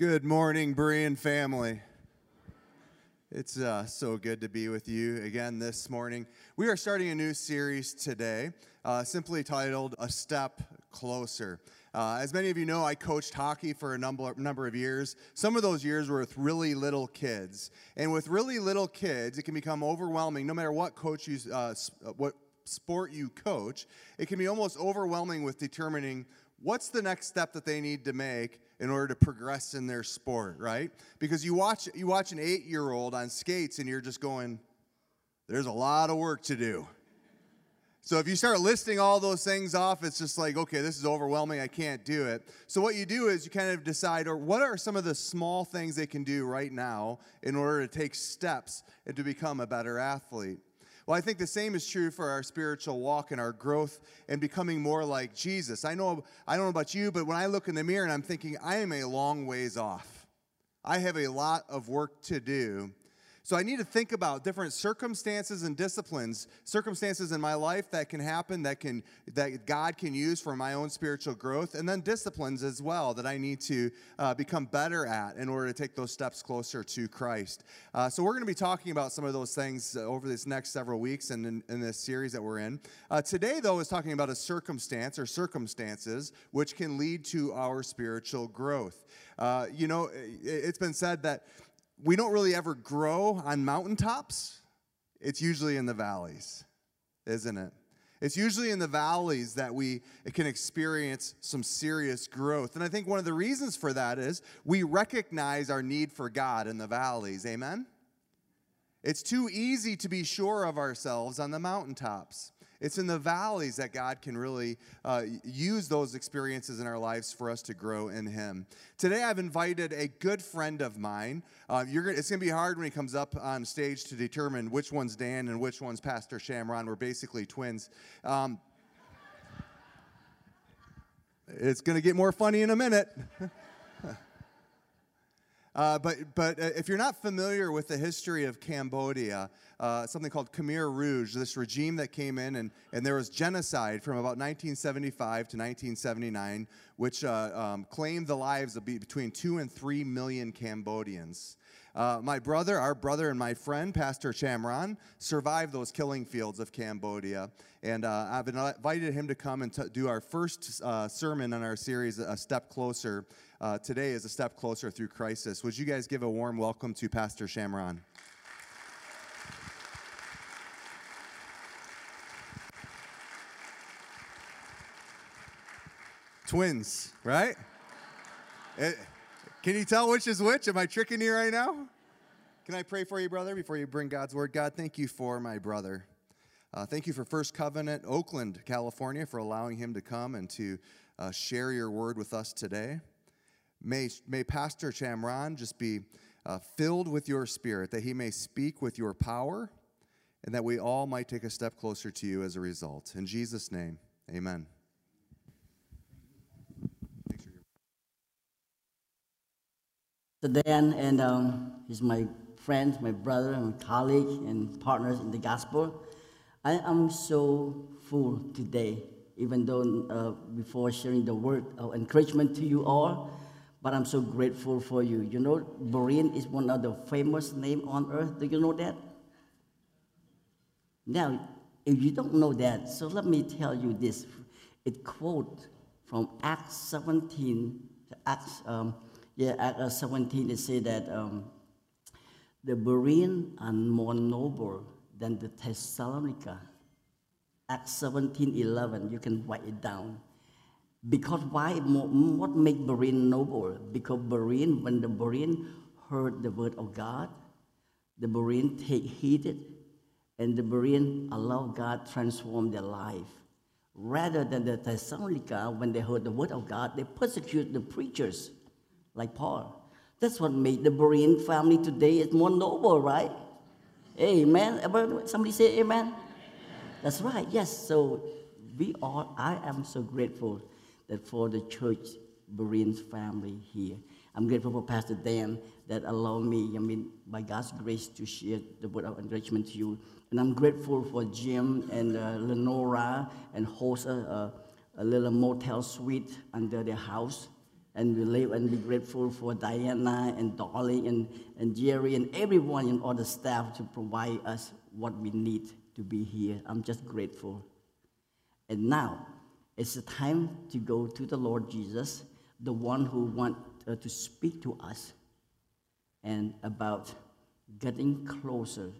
Good morning, Berean family. It's uh, so good to be with you again this morning. We are starting a new series today, uh, simply titled A Step Closer. Uh, as many of you know, I coached hockey for a number, number of years. Some of those years were with really little kids. And with really little kids, it can become overwhelming no matter what coach you, uh, uh, what sport you coach. It can be almost overwhelming with determining what's the next step that they need to make in order to progress in their sport, right? Because you watch you watch an 8-year-old on skates and you're just going there's a lot of work to do. So if you start listing all those things off, it's just like, okay, this is overwhelming. I can't do it. So what you do is you kind of decide, or what are some of the small things they can do right now in order to take steps and to become a better athlete? Well, I think the same is true for our spiritual walk and our growth and becoming more like Jesus. I know I don't know about you, but when I look in the mirror and I'm thinking I am a long ways off. I have a lot of work to do so I need to think about different circumstances and disciplines, circumstances in my life that can happen that can that God can use for my own spiritual growth, and then disciplines as well that I need to uh, become better at in order to take those steps closer to Christ. Uh, so we're going to be talking about some of those things uh, over this next several weeks and in, in this series that we're in. Uh, today, though, is talking about a circumstance or circumstances which can lead to our spiritual growth. Uh, you know, it's been said that we don't really ever grow on mountaintops. It's usually in the valleys, isn't it? It's usually in the valleys that we can experience some serious growth. And I think one of the reasons for that is we recognize our need for God in the valleys. Amen? It's too easy to be sure of ourselves on the mountaintops. It's in the valleys that God can really uh, use those experiences in our lives for us to grow in Him. Today, I've invited a good friend of mine. Uh, gonna, it's going to be hard when he comes up on stage to determine which one's Dan and which one's Pastor Shamron. We're basically twins. Um, it's going to get more funny in a minute. Uh, but but uh, if you're not familiar with the history of Cambodia, uh, something called Khmer Rouge, this regime that came in and, and there was genocide from about 1975 to 1979, which uh, um, claimed the lives of between two and three million Cambodians. Uh, my brother, our brother, and my friend, Pastor Shamron, survived those killing fields of Cambodia. And uh, I've invited him to come and t- do our first uh, sermon in our series, A Step Closer. Uh, today is A Step Closer Through Crisis. Would you guys give a warm welcome to Pastor Shamron? Twins, right? It, can you tell which is which? Am I tricking you right now? Can I pray for you, brother, before you bring God's word? God, thank you for my brother. Uh, thank you for First Covenant, Oakland, California, for allowing him to come and to uh, share your word with us today. May, may Pastor Shamron just be uh, filled with your spirit, that he may speak with your power, and that we all might take a step closer to you as a result. In Jesus' name, amen. Dan, and um, he's my friend, my brother, my colleague, and partners in the gospel. I am so full today, even though uh, before sharing the word of encouragement to you all, but I'm so grateful for you. You know, Berean is one of the famous names on earth. Do you know that? Now, if you don't know that, so let me tell you this. It quote from Acts 17, to Acts um, yeah, Act uh, 17, it says that um, the Berean are more noble than the Thessalonica. Act 17, 11, you can write it down. Because why? What make Berean noble? Because Berean, when the Berean heard the word of God, the Berean take heed it, and the Berean allow God transform their life. Rather than the Thessalonica, when they heard the word of God, they persecute the preachers like Paul. That's what made the Berean family today is more noble, right? Amen. Somebody say amen. amen. That's right. Yes. So we all, I am so grateful that for the church Berean family here. I'm grateful for Pastor Dan that allowed me, I mean, by God's grace, to share the word of encouragement to you. And I'm grateful for Jim and uh, Lenora and host a, a, a little motel suite under their house And we live and be grateful for Diana and Dolly and, and Jerry and everyone and all the staff to provide us what we need to be here. I'm just grateful. And now it's the time to go to the Lord Jesus, the one who wants uh, to speak to us and about getting closer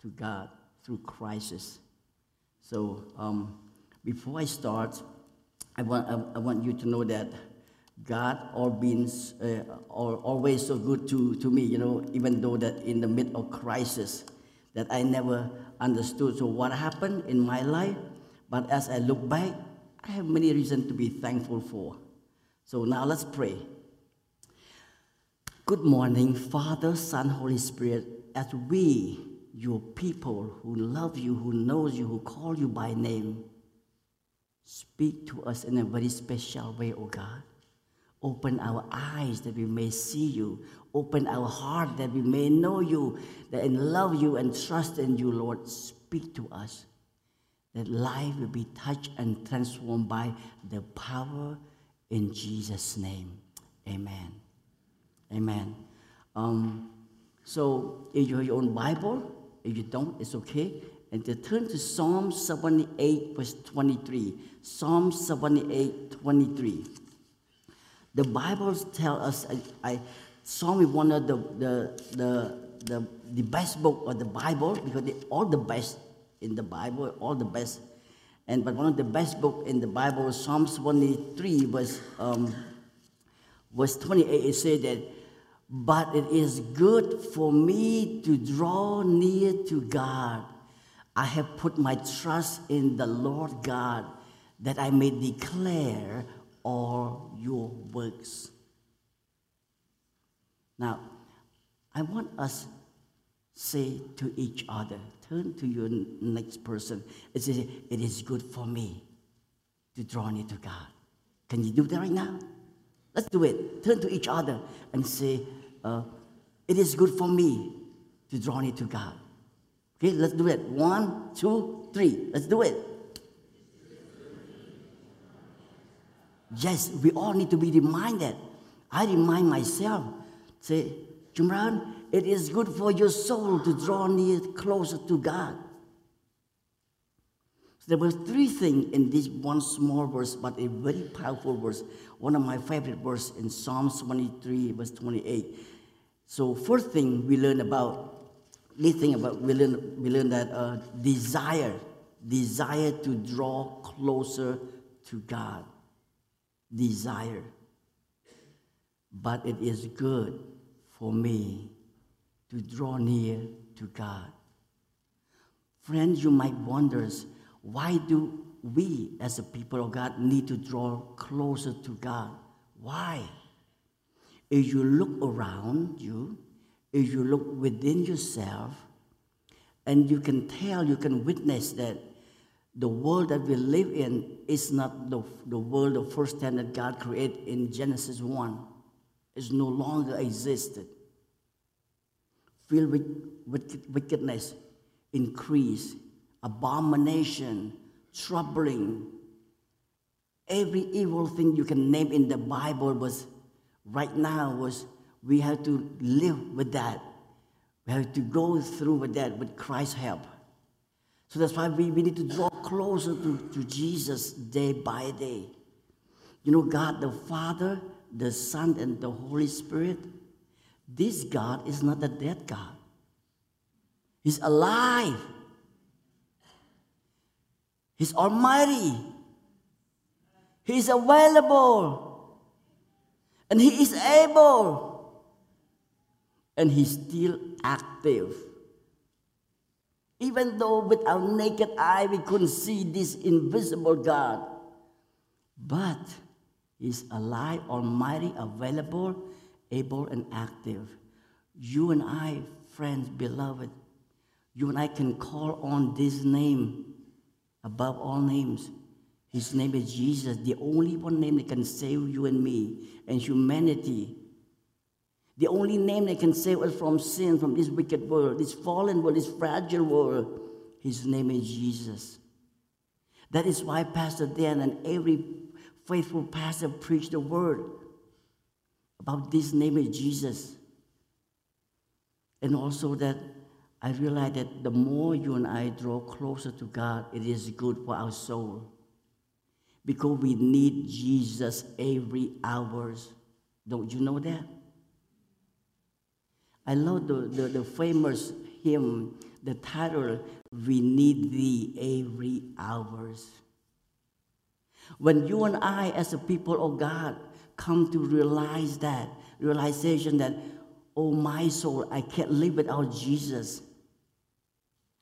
to God through crisis. So um, before I start, I want, I, I, want you to know that God all been uh, always so good to, to me, you know, even though that in the midst of crisis that I never understood. So what happened in my life, but as I look back, I have many reasons to be thankful for. So now let's pray. Good morning, Father, Son, Holy Spirit, as we, your people who love you, who knows you, who call you by name, speak to us in a very special way, O oh God. Open our eyes that we may see you. Open our heart that we may know you, and love you and trust in you, Lord. Speak to us. That life will be touched and transformed by the power in Jesus' name. Amen. Amen. Um, so if you have your own Bible, if you don't, it's okay. And to turn to Psalm 78, verse 23. Psalm 78, 23. The Bible tells us, I, I Psalm is one of the, the, the, the, the best book of the Bible because they all the best in the Bible, all the best. And but one of the best book in the Bible, Psalms 23, verse um, verse 28, it says that, but it is good for me to draw near to God. I have put my trust in the Lord God that I may declare all your works. Now, I want us say to each other, turn to your next person and say, It is good for me to draw near to God. Can you do that right now? Let's do it. Turn to each other and say, uh, It is good for me to draw near to God. Okay, let's do it. One, two, three. Let's do it. Yes, we all need to be reminded. I remind myself, say, Jumran, it is good for your soul to draw near closer to God. So there were three things in this one small verse, but a very powerful verse. One of my favorite verse in Psalms 23, verse 28. So first thing we learn about, this thing about we learn we learn that uh, desire, desire to draw closer to God desire. But it is good for me to draw near to God. Friends, you might wonder why do we as a people of God need to draw closer to God? Why? If you look around you, if you look within yourself, and you can tell, you can witness that the world that we live in is not the, the world of first time that God created in Genesis 1. It's no longer existed. Filled with, wickedness, increase, abomination, troubling. Every evil thing you can name in the Bible was right now was we have to live with that. We have to go through with that with Christ's help. So that's why we, we need to draw closer to, to Jesus day by day. You know, God the Father, the Son, and the Holy Spirit, this God is not a dead God. He's alive. He's almighty. He's available. And he is able. And he's still active. Even though with our naked eye we couldn't see this invisible God. But He's alive, almighty, available, able, and active. You and I, friends, beloved, you and I can call on this name above all names. His name is Jesus, the only one name that can save you and me and humanity the only name that can save us from sin, from this wicked world, this fallen world, this fragile world, his name is Jesus. That is why Pastor Dan and every faithful pastor preach the word. about this name is Jesus. And also that I realize that the more you and I draw closer to God, it is good for our soul. Because we need Jesus every hours. Don't you know that? I love the, the, the famous hymn, the title, We Need Thee Every Hours. When you and I, as a people of God, come to realize that, realization that, oh, my soul, I can't live without Jesus.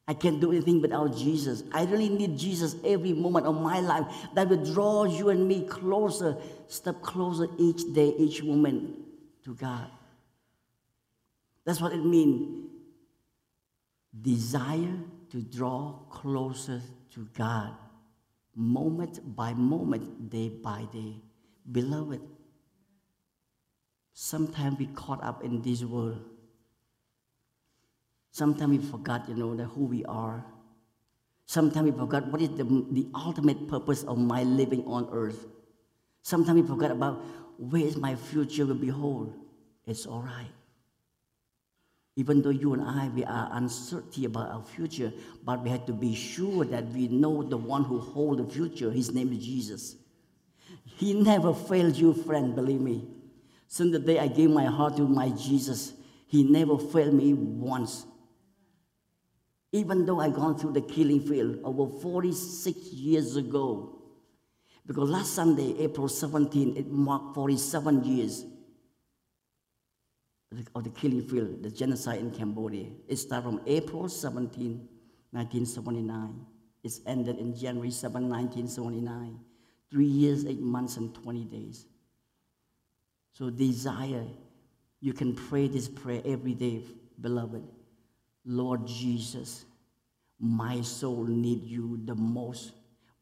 I can't do anything without Jesus. I really need Jesus every moment of my life. That will draw you and me closer, step closer each day, each moment to God. That's what it means. Desire to draw closer to God, moment by moment, day by day. Beloved, sometimes we caught up in this world Sometimes we forgot, you know, that who we are. Sometimes we forgot what is the, the ultimate purpose of my living on earth. Sometimes we forget about where is my future will behold. It's all right. Even though you and I, we are uncertain about our future, but we have to be sure that we know the one who holds the future. His name is Jesus. He never failed you, friend, believe me. Since the day I gave my heart to my Jesus, he never failed me once. Even though I gone through the killing field over 46 years ago, because last Sunday, April 17, it marked 47 years of the killing field, the genocide in Cambodia. It started from April 17, 1979. It's ended in January 7, 1979. Three years, eight months, and 20 days. So, desire, you can pray this prayer every day, beloved. Lord Jesus, my soul need you the most.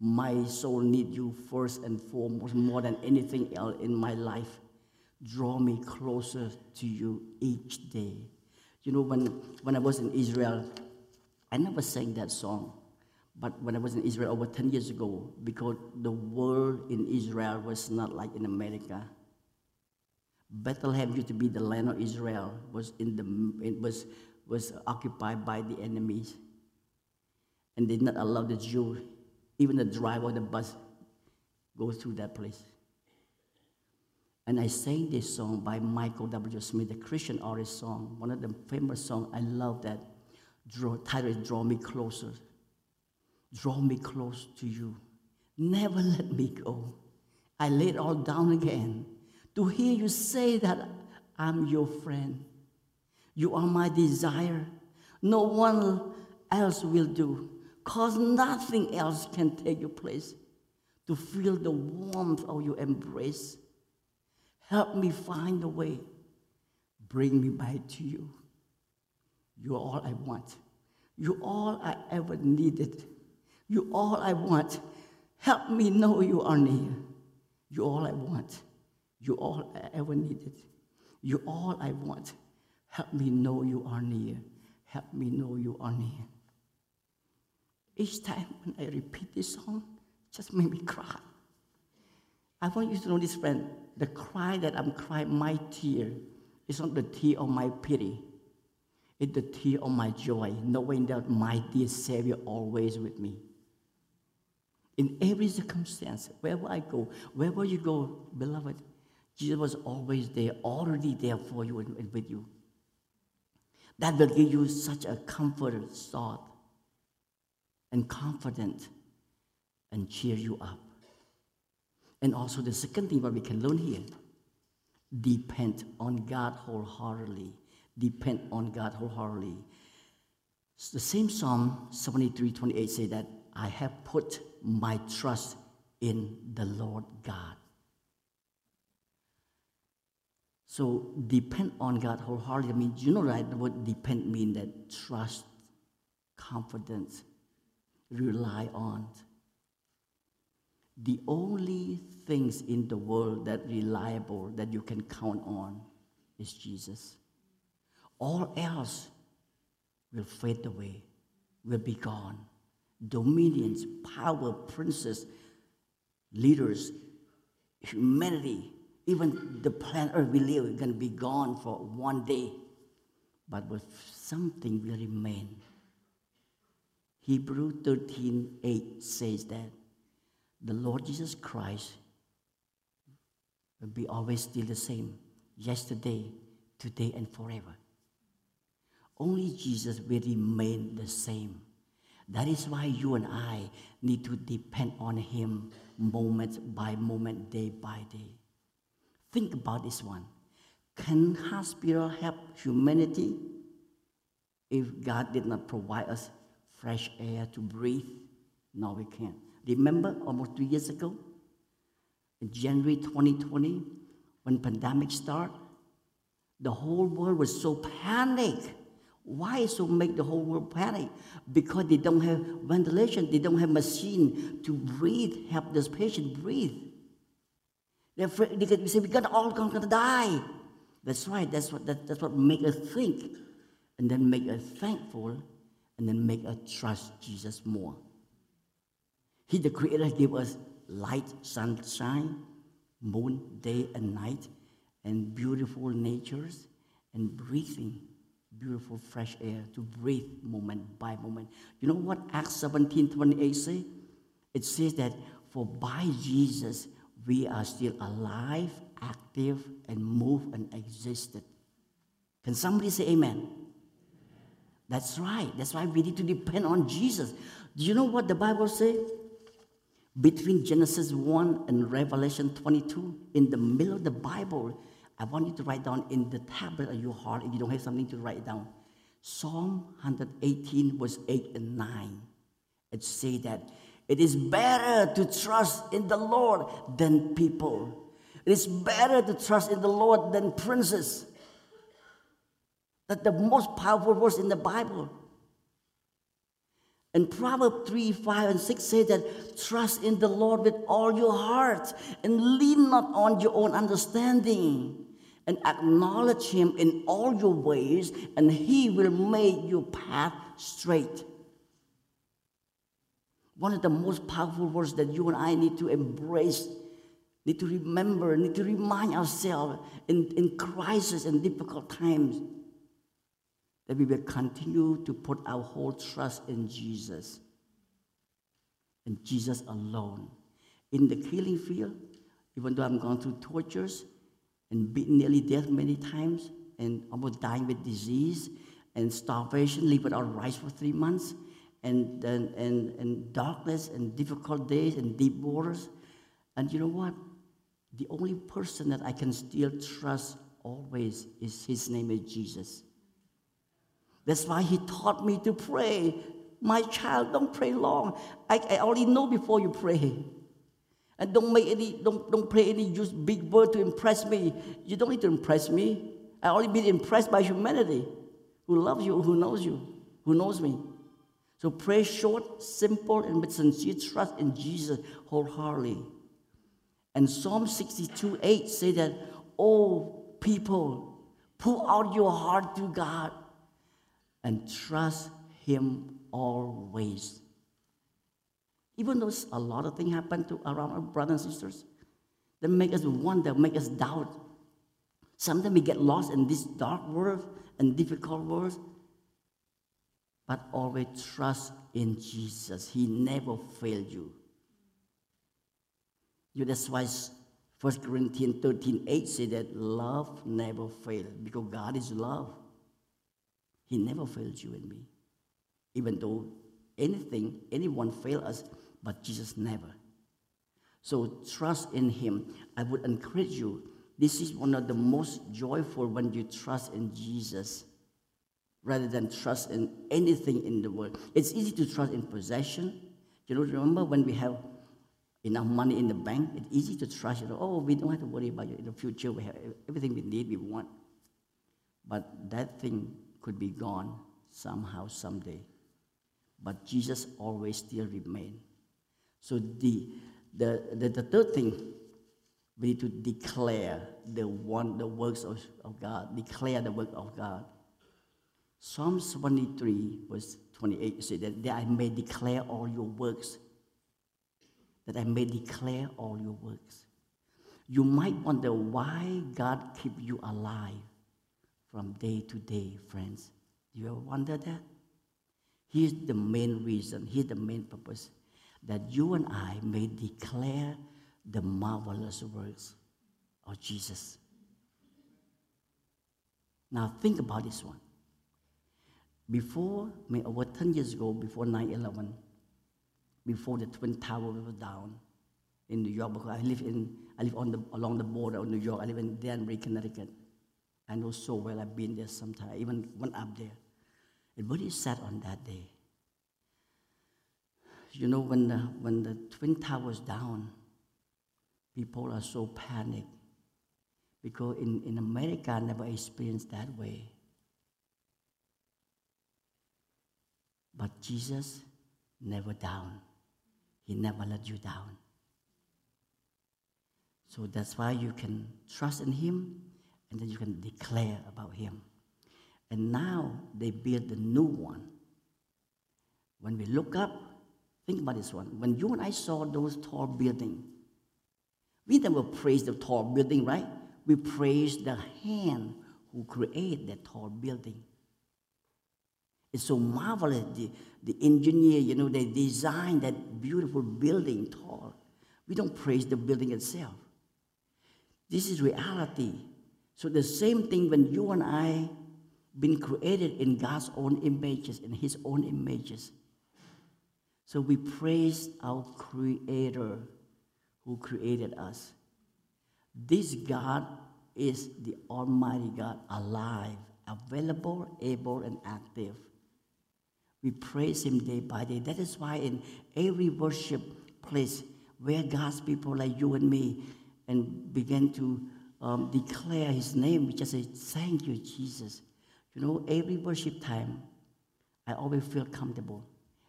My soul need you first and foremost, more than anything else in my life. Draw me closer to you each day. You know, when, when I was in Israel, I never sang that song. But when I was in Israel over 10 years ago, because the world in Israel was not like in America. Bethlehem used to be the land of Israel, was, in the, it was was occupied by the enemies and did not allow the Jew, even the driver of the bus, go through that place. And I sang this song by Michael W. Smith, the Christian artist song, one of the famous songs. I love that. Draw, title Draw Me Closer. Draw me close to you. Never let me go. I lay it all down again to hear you say that I'm your friend. You are my desire. No one else will do, because nothing else can take your place. To feel the warmth of your embrace. Help me find a way. Bring me back to you. You're all I want. You're all I ever needed. You're all I want. Help me know you are near. You're all I want. You're all I ever needed. You're all I want. Help me know you are near. Help me know you are near. Each time when I repeat this song, just make me cry. I want you to know this, friend. The cry that I'm crying, my tear, is not the tear of my pity. It's the tear of my joy, knowing that my dear Savior always with me. In every circumstance, wherever I go, wherever you go, beloved, Jesus was always there, already there for you and with you that will give you such a comforted thought and confident and cheer you up. And also, the second thing what we can learn here depend on God wholeheartedly. Depend on God wholeheartedly. The same Psalm 73 28 say that I have put my trust in the Lord God. So depend on God wholeheartedly. I mean, you know, right? Word depend means that trust, confidence, rely on. The only things in the world that reliable that you can count on is Jesus. All else will fade away, will be gone. Dominions, power, princes, leaders, humanity, Even the planet Earth we live is going to be gone for one day. But with something will remain. Hebrew 13 8 says that the Lord Jesus Christ will be always still the same yesterday, today, and forever. Only Jesus will remain the same. That is why you and I need to depend on Him moment by moment, day by day. Think about this one. Can hospital help humanity if God did not provide us fresh air to breathe? No, we can't. Remember almost three years ago, in January 2020, when pandemic started, the whole world was so panicked why so make the whole world panic? Because they don't have ventilation, they don't have machine to breathe, help this patient breathe. They're afraid, they say, we're gonna all gonna die. That's right, that's what, that, that's what make us think. And then make us thankful, and then make us trust Jesus more. He, the Creator, gave us light, sunshine, moon, day and night, and beautiful natures, and breathing beautiful fresh air to breathe moment by moment. You know what Acts 17 28 say? It says that for by Jesus we are still alive, active, and move and existed. Can somebody say amen? That's right. That's why we need to depend on Jesus. Do you know what the Bible says? Between Genesis 1 and Revelation 22, in the middle of the Bible, I want you to write down in the tablet of your heart if you don't have something to write down. Psalm 118, verse 8 and 9. It says that it is better to trust in the Lord than people. It is better to trust in the Lord than princes. That the most powerful verse in the Bible. And Proverbs 3, 5, and 6 say that trust in the Lord with all your heart and lean not on your own understanding and acknowledge him in all your ways, and he will make your path straight. One of the most powerful words that you and I need to embrace, need to remember, need to remind ourselves in, in crisis and difficult times that we will continue to put our whole trust in Jesus and Jesus alone. In the killing field, even though I'm going through tortures, and beaten nearly death many times and almost dying with disease and starvation, live without rice for three months, and, and, and, and darkness and difficult days and deep waters. And you know what? The only person that I can still trust always is his name is Jesus. That's why he taught me to pray. My child, don't pray long. I, I already know before you pray. And don't make any, don't, don't play any use big word to impress me. You don't need to impress me. I already been impressed by humanity who loves you, who knows you, who knows me. So pray short, simple, and with sincere trust in Jesus wholeheartedly. And Psalm 62 8 say that, Oh, people, pour out your heart to God and trust Him always. Even though a lot of things happen to around our brothers and sisters that make us wonder, make us doubt. Sometimes we get lost in this dark world and difficult world. But always trust in Jesus. He never failed you. you that's why 1 Corinthians 13 8 says that love never fails because God is love. He never fails you and me. Even though anything, anyone fail us, but Jesus never. So trust in Him. I would encourage you. This is one of the most joyful when you trust in Jesus rather than trust in anything in the world. It's easy to trust in possession. You know, remember when we have enough money in the bank, it's easy to trust, you know, oh, we don't have to worry about it in the future. We have everything we need, we want. But that thing could be gone somehow, someday. But Jesus always still remains. So the, the, the, the third thing, we need to declare the one the works of, of God. Declare the work of God. Psalms 23, verse 28 says that, that I may declare all your works. That I may declare all your works. You might wonder why God keep you alive from day to day, friends. Do you ever wonder that? Here's the main reason, here's the main purpose that you and I may declare the marvelous works of Jesus. Now, think about this one. Before, I mean, over 10 years ago, before 9 11, before the Twin Towers was down in New York, because I live, in, I live on the, along the border of New York, I live in Danbury, Connecticut. I know so well, I've been there sometime, even went up there. And what is sad on that day? You know, when the, when the Twin Towers down, people are so panicked because in, in America, I never experienced that way. But Jesus never down. He never let you down. So that's why you can trust in Him and then you can declare about Him. And now they build the new one. When we look up, think about this one. When you and I saw those tall buildings, we never praise the tall building, right? We praise the hand who created that tall building. It's so marvelous. The, the engineer, you know, they designed that beautiful building tall. We don't praise the building itself. This is reality. So the same thing when you and I been created in God's own images, in His own images. So we praise our Creator who created us. This God is the Almighty God, alive, available, able, and active. We praise Him day by day. That is why in every worship place where God's people like you and me and begin to um, declare His name, we just say, Thank you, Jesus. You know, every worship time, I always feel comfortable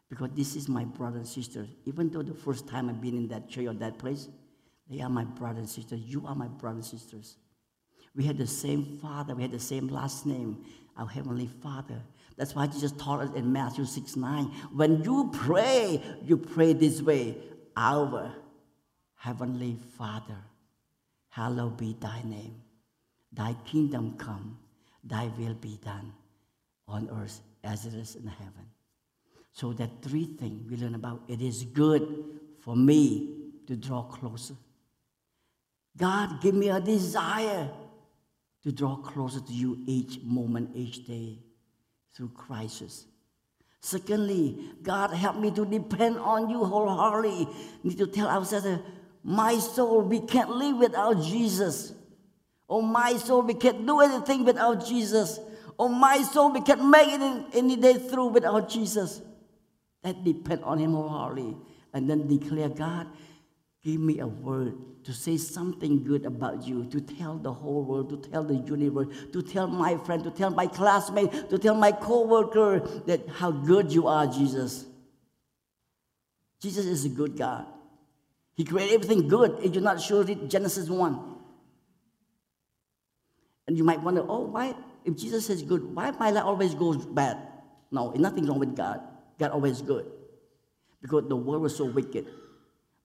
because this is my brother and sister. Even though the first time I've been in that church or that place, they are my brother and sister. You are my brothers and sisters. We had the same father, we had the same last name, our Heavenly Father. That's why Jesus taught us in Matthew 6 9. When you pray, you pray this way Our Heavenly Father, hallowed be thy name. Thy kingdom come, thy will be done on earth as it is in heaven. So that three things we learn about it is good for me to draw closer. God, give me a desire to draw closer to you each moment, each day through crisis. Secondly, God help me to depend on you wholeheartedly. Need to tell ourselves, my soul, we can't live without Jesus. Oh, my soul, we can't do anything without Jesus. Oh, my soul, we can't make it any day through without Jesus. That depend on Him wholeheartedly. And then declare, God, give me a word to say something good about you, to tell the whole world, to tell the universe, to tell my friend, to tell my classmate, to tell my coworker that how good you are, Jesus. Jesus is a good God. He created everything good. If you're not sure, read Genesis 1. And you might wonder, oh, why, if Jesus is good, why my life always goes bad? No, nothing wrong with God. God always good. Because the world was so wicked.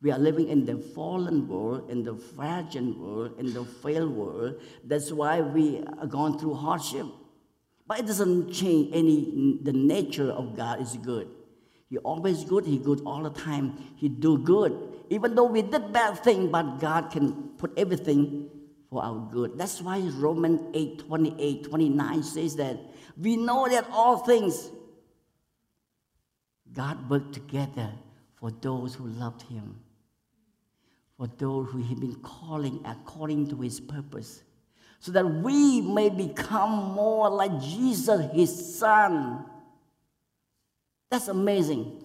We are living in the fallen world, in the fragile world, in the failed world. That's why we are going through hardship. But it doesn't change any, the nature of God is good. He always good, he good all the time. He do good. Even though we did bad thing, but God can put everything for our good. That's why Romans 8, 28, 29 says that we know that all things God work together for those who loved him for those who he had been calling according to his purpose, so that we may become more like Jesus, his son. That's amazing.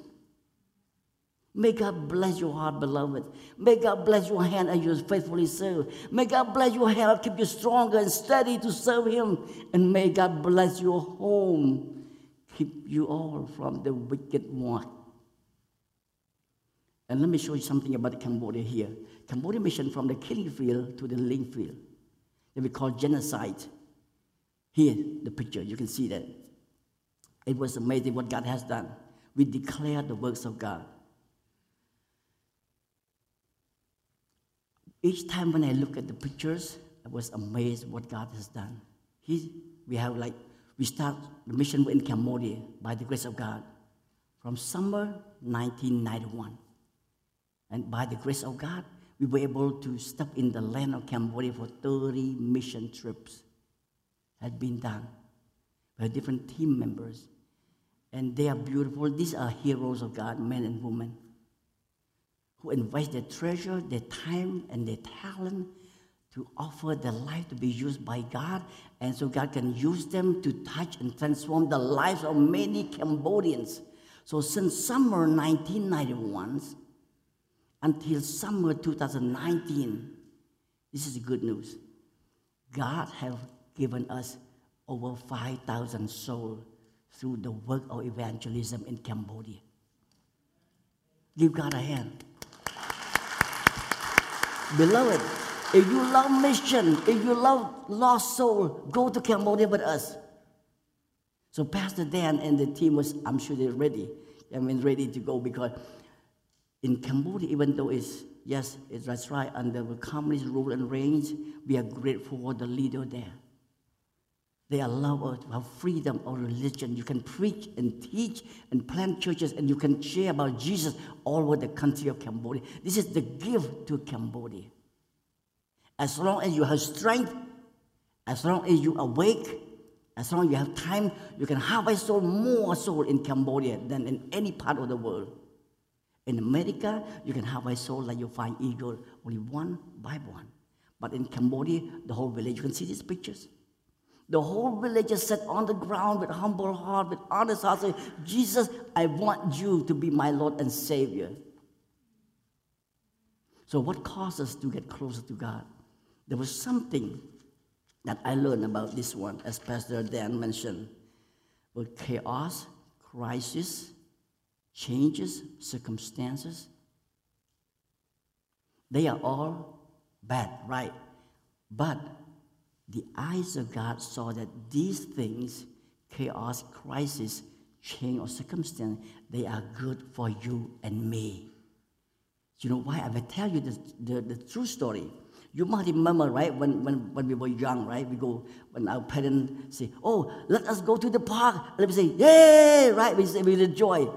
May God bless your heart, beloved. May God bless your hand as you faithfully serve. May God bless your heart, keep you stronger and steady to serve Him. And may God bless your home, keep you all from the wicked one. And let me show you something about Cambodia here. Cambodia mission from the killing field to the ling field. That we call genocide. Here, the picture, you can see that. It was amazing what God has done. We declare the works of God. Each time when I look at the pictures, I was amazed what God has done. He, we have like, we start the mission in Cambodia by the grace of God from summer 1991. And by the grace of God, we were able to step in the land of Cambodia for 30 mission trips. Had been done by different team members. And they are beautiful. These are heroes of God, men and women, who invest their treasure, their time, and their talent to offer their life to be used by God. And so God can use them to touch and transform the lives of many Cambodians. So since summer 1991 until summer 2019, this is good news. God has given us over 5,000 souls through the work of evangelism in Cambodia. Give God a hand. Beloved, if you love mission, if you love lost soul, go to Cambodia with us. So Pastor Dan and the team was, I'm sure they're ready. I mean, ready to go because in Cambodia, even though it's, yes, it's, that's right, under the communist rule and reign, we are grateful for the leader there. They allow us to have freedom of religion. You can preach and teach and plant churches, and you can share about Jesus all over the country of Cambodia. This is the gift to Cambodia. As long as you have strength, as long as you awake, as long as you have time, you can harvest soul, more soul in Cambodia than in any part of the world. In America, you can harvest soul like you find eagle, only one by one. But in Cambodia, the whole village, you can see these pictures. The whole village is set on the ground with humble heart, with honest heart, saying, Jesus, I want you to be my Lord and Savior. So, what caused us to get closer to God? There was something that I learned about this one, as Pastor Dan mentioned. With chaos, crisis, changes, circumstances, they are all bad, right? But the eyes of God saw that these things, chaos, crisis, change, or circumstance, they are good for you and me. You know why? I will tell you the, the, the true story. You might remember, right, when, when, when we were young, right? We go, when our parents say, Oh, let us go to the park. And we say, Yay, right? We say, we enjoy.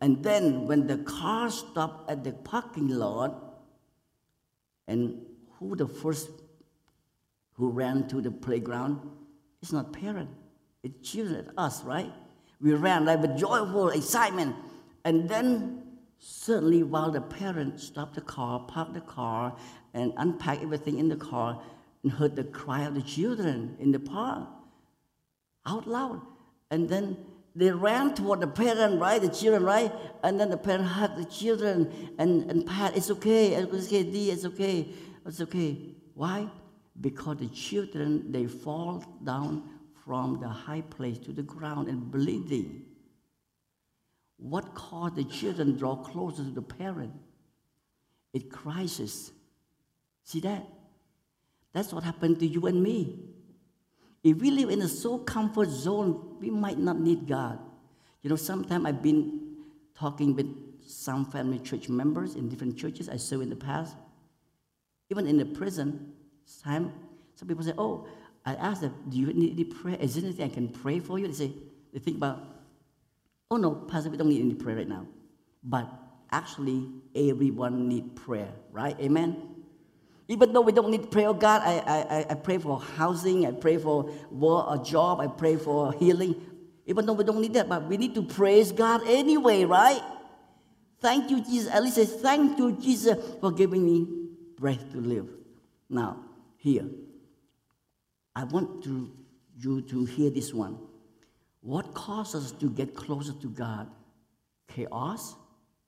And then when the car stopped at the parking lot, and who the first who ran to the playground. It's not parent, it's children, us, right? We ran like with joyful excitement. And then suddenly while the parent stopped the car, parked the car, and unpacked everything in the car, and heard the cry of the children in the park out loud. And then they ran toward the parent, right? The children, right? And then the parent hugged the children and, and pat, it's okay, it's okay, D, it's okay, it's okay. Why? Because the children they fall down from the high place to the ground and bleeding. What caused the children draw closer to the parent? It crisis. See that? That's what happened to you and me. If we live in a so comfort zone, we might not need God. You know, sometimes I've been talking with some family church members in different churches I served in the past. Even in the prison, time, some people say, Oh, I asked them, Do you need any prayer? Is there anything I can pray for you? They say, They think about, Oh, no, Pastor, we don't need any prayer right now. But actually, everyone needs prayer, right? Amen? Even though we don't need prayer, oh God, I, I, I pray for housing, I pray for work, a job, I pray for healing. Even though we don't need that, but we need to praise God anyway, right? Thank you, Jesus. At least say, thank you, Jesus, for giving me breath to live. Now, here. I want to, you to hear this one. What causes us to get closer to God? Chaos,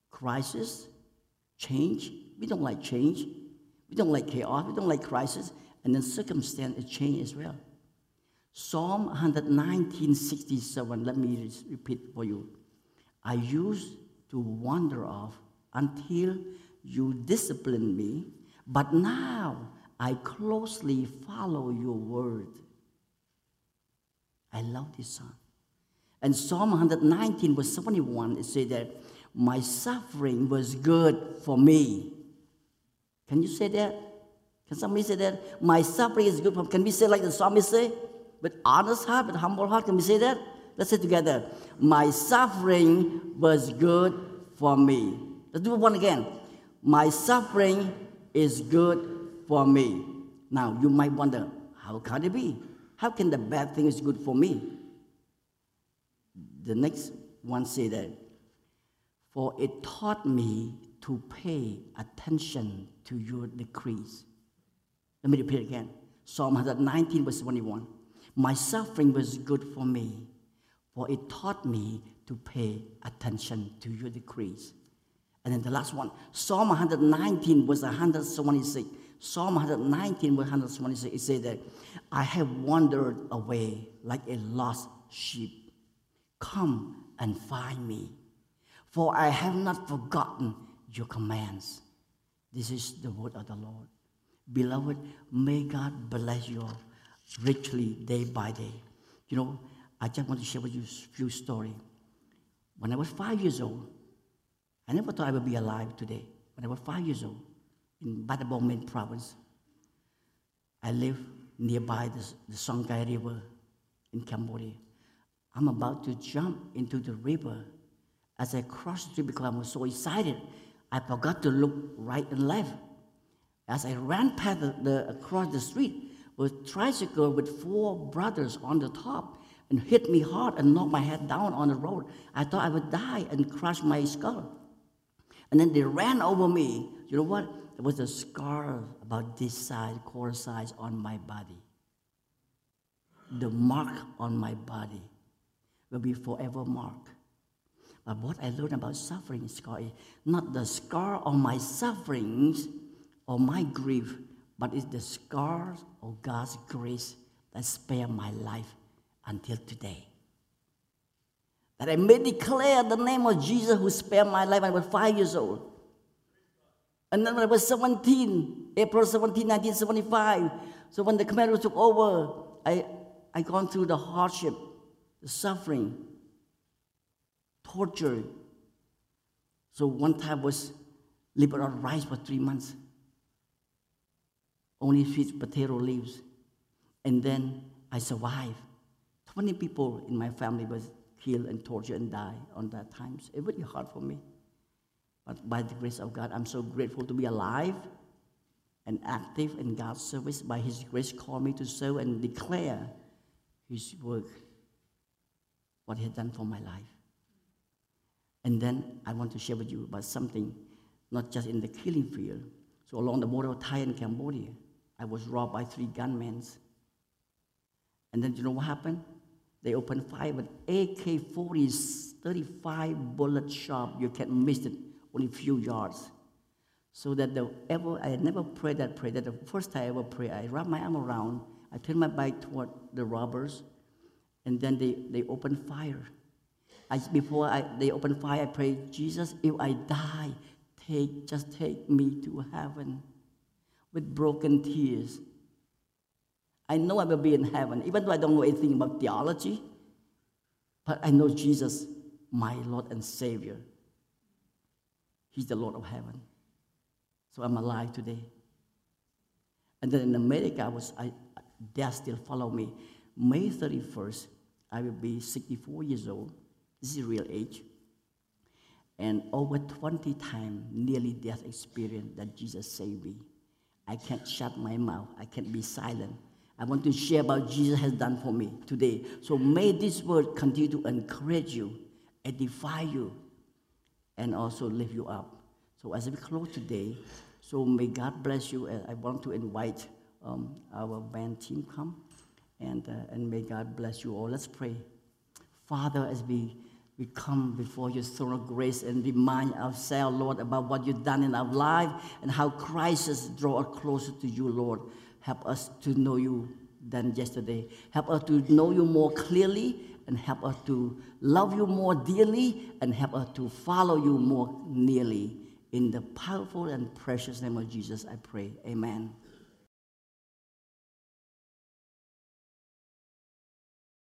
crisis, change. We don't like change. We don't like chaos. We don't like crisis. And then circumstance change as well. Psalm 119:67. Let me repeat for you. I used to wander off until you disciplined me, but now I closely follow your word. I love this song. And Psalm 119, verse 71, it says that my suffering was good for me. Can you say that? Can somebody say that? My suffering is good for Can we say like the psalmist say? With honest heart, with humble heart, can we say that? Let's say together. My suffering was good for me. Let's do it one again. My suffering is good for me. Now you might wonder, how can it be? How can the bad thing is good for me? The next one say that, for it taught me to pay attention to your decrees. Let me repeat again. Psalm 119, verse 21. My suffering was good for me, for it taught me to pay attention to your decrees. And then the last one, Psalm 119, verse 126. Psalm 119, verse 126, it says that I have wandered away like a lost sheep. Come and find me, for I have not forgotten your commands. This is the word of the Lord. Beloved, may God bless you richly day by day. You know, I just want to share with you a few stories. When I was five years old, I never thought I would be alive today. When I was five years old, in Battambang province, I live nearby the, the Sangker River in Cambodia. I'm about to jump into the river. As I crossed the river because I was so excited, I forgot to look right and left. As I ran past the, the, across the street with tricycle with four brothers on the top and hit me hard and knocked my head down on the road. I thought I would die and crush my skull. And then they ran over me. You know what? There was a scar about this size, quarter size on my body. The mark on my body will be forever marked. But what I learned about suffering scar is not the scar on my sufferings or my grief, but it's the scars of God's grace that spared my life until today. That I may declare the name of Jesus who spared my life when I was five years old. And then I was 17, April 17, 1975, so when the Khmer took over, I, I gone through the hardship, the suffering, torture. So one time was living on rice for three months only sweet potato leaves. And then I survived. 20 people in my family was killed and tortured and died on that times. It was really hard for me. But by the grace of God, I'm so grateful to be alive and active in God's service. By His grace, call me to serve and declare His work, what He has done for my life. And then I want to share with you about something, not just in the killing field. So along the border of Thai and Cambodia, I was robbed by three gunmen. And then you know what happened? They opened fire with AK 40 35 bullet sharp. You can't miss it, only a few yards. So that the ever, I never prayed that prayer. That the first time I ever prayed, I wrapped my arm around, I turned my back toward the robbers, and then they, they opened fire. I, before I, they opened fire, I prayed, Jesus, if I die, take, just take me to heaven with broken tears. I know I will be in heaven, even though I don't know anything about theology, but I know Jesus, my Lord and Savior. He's the Lord of heaven. So I'm alive today. And then in America, I was, I, death still follow me. May 31st, I will be 64 years old. This is real age. And over 20 times, nearly death experience that Jesus saved me. I can't shut my mouth. I can't be silent. I want to share about Jesus has done for me today. So may this word continue to encourage you, edify you, and also lift you up. So as we close today, so may God bless you. And I want to invite um, our band team come, and uh, and may God bless you all. Let's pray, Father, as we we come before your throne of grace and remind ourselves, Lord, about what you've done in our life and how Christ has drawn us closer to you, Lord. Help us to know you than yesterday. Help us to know you more clearly and help us to love you more dearly and help us to follow you more nearly. In the powerful and precious name of Jesus, I pray. Amen.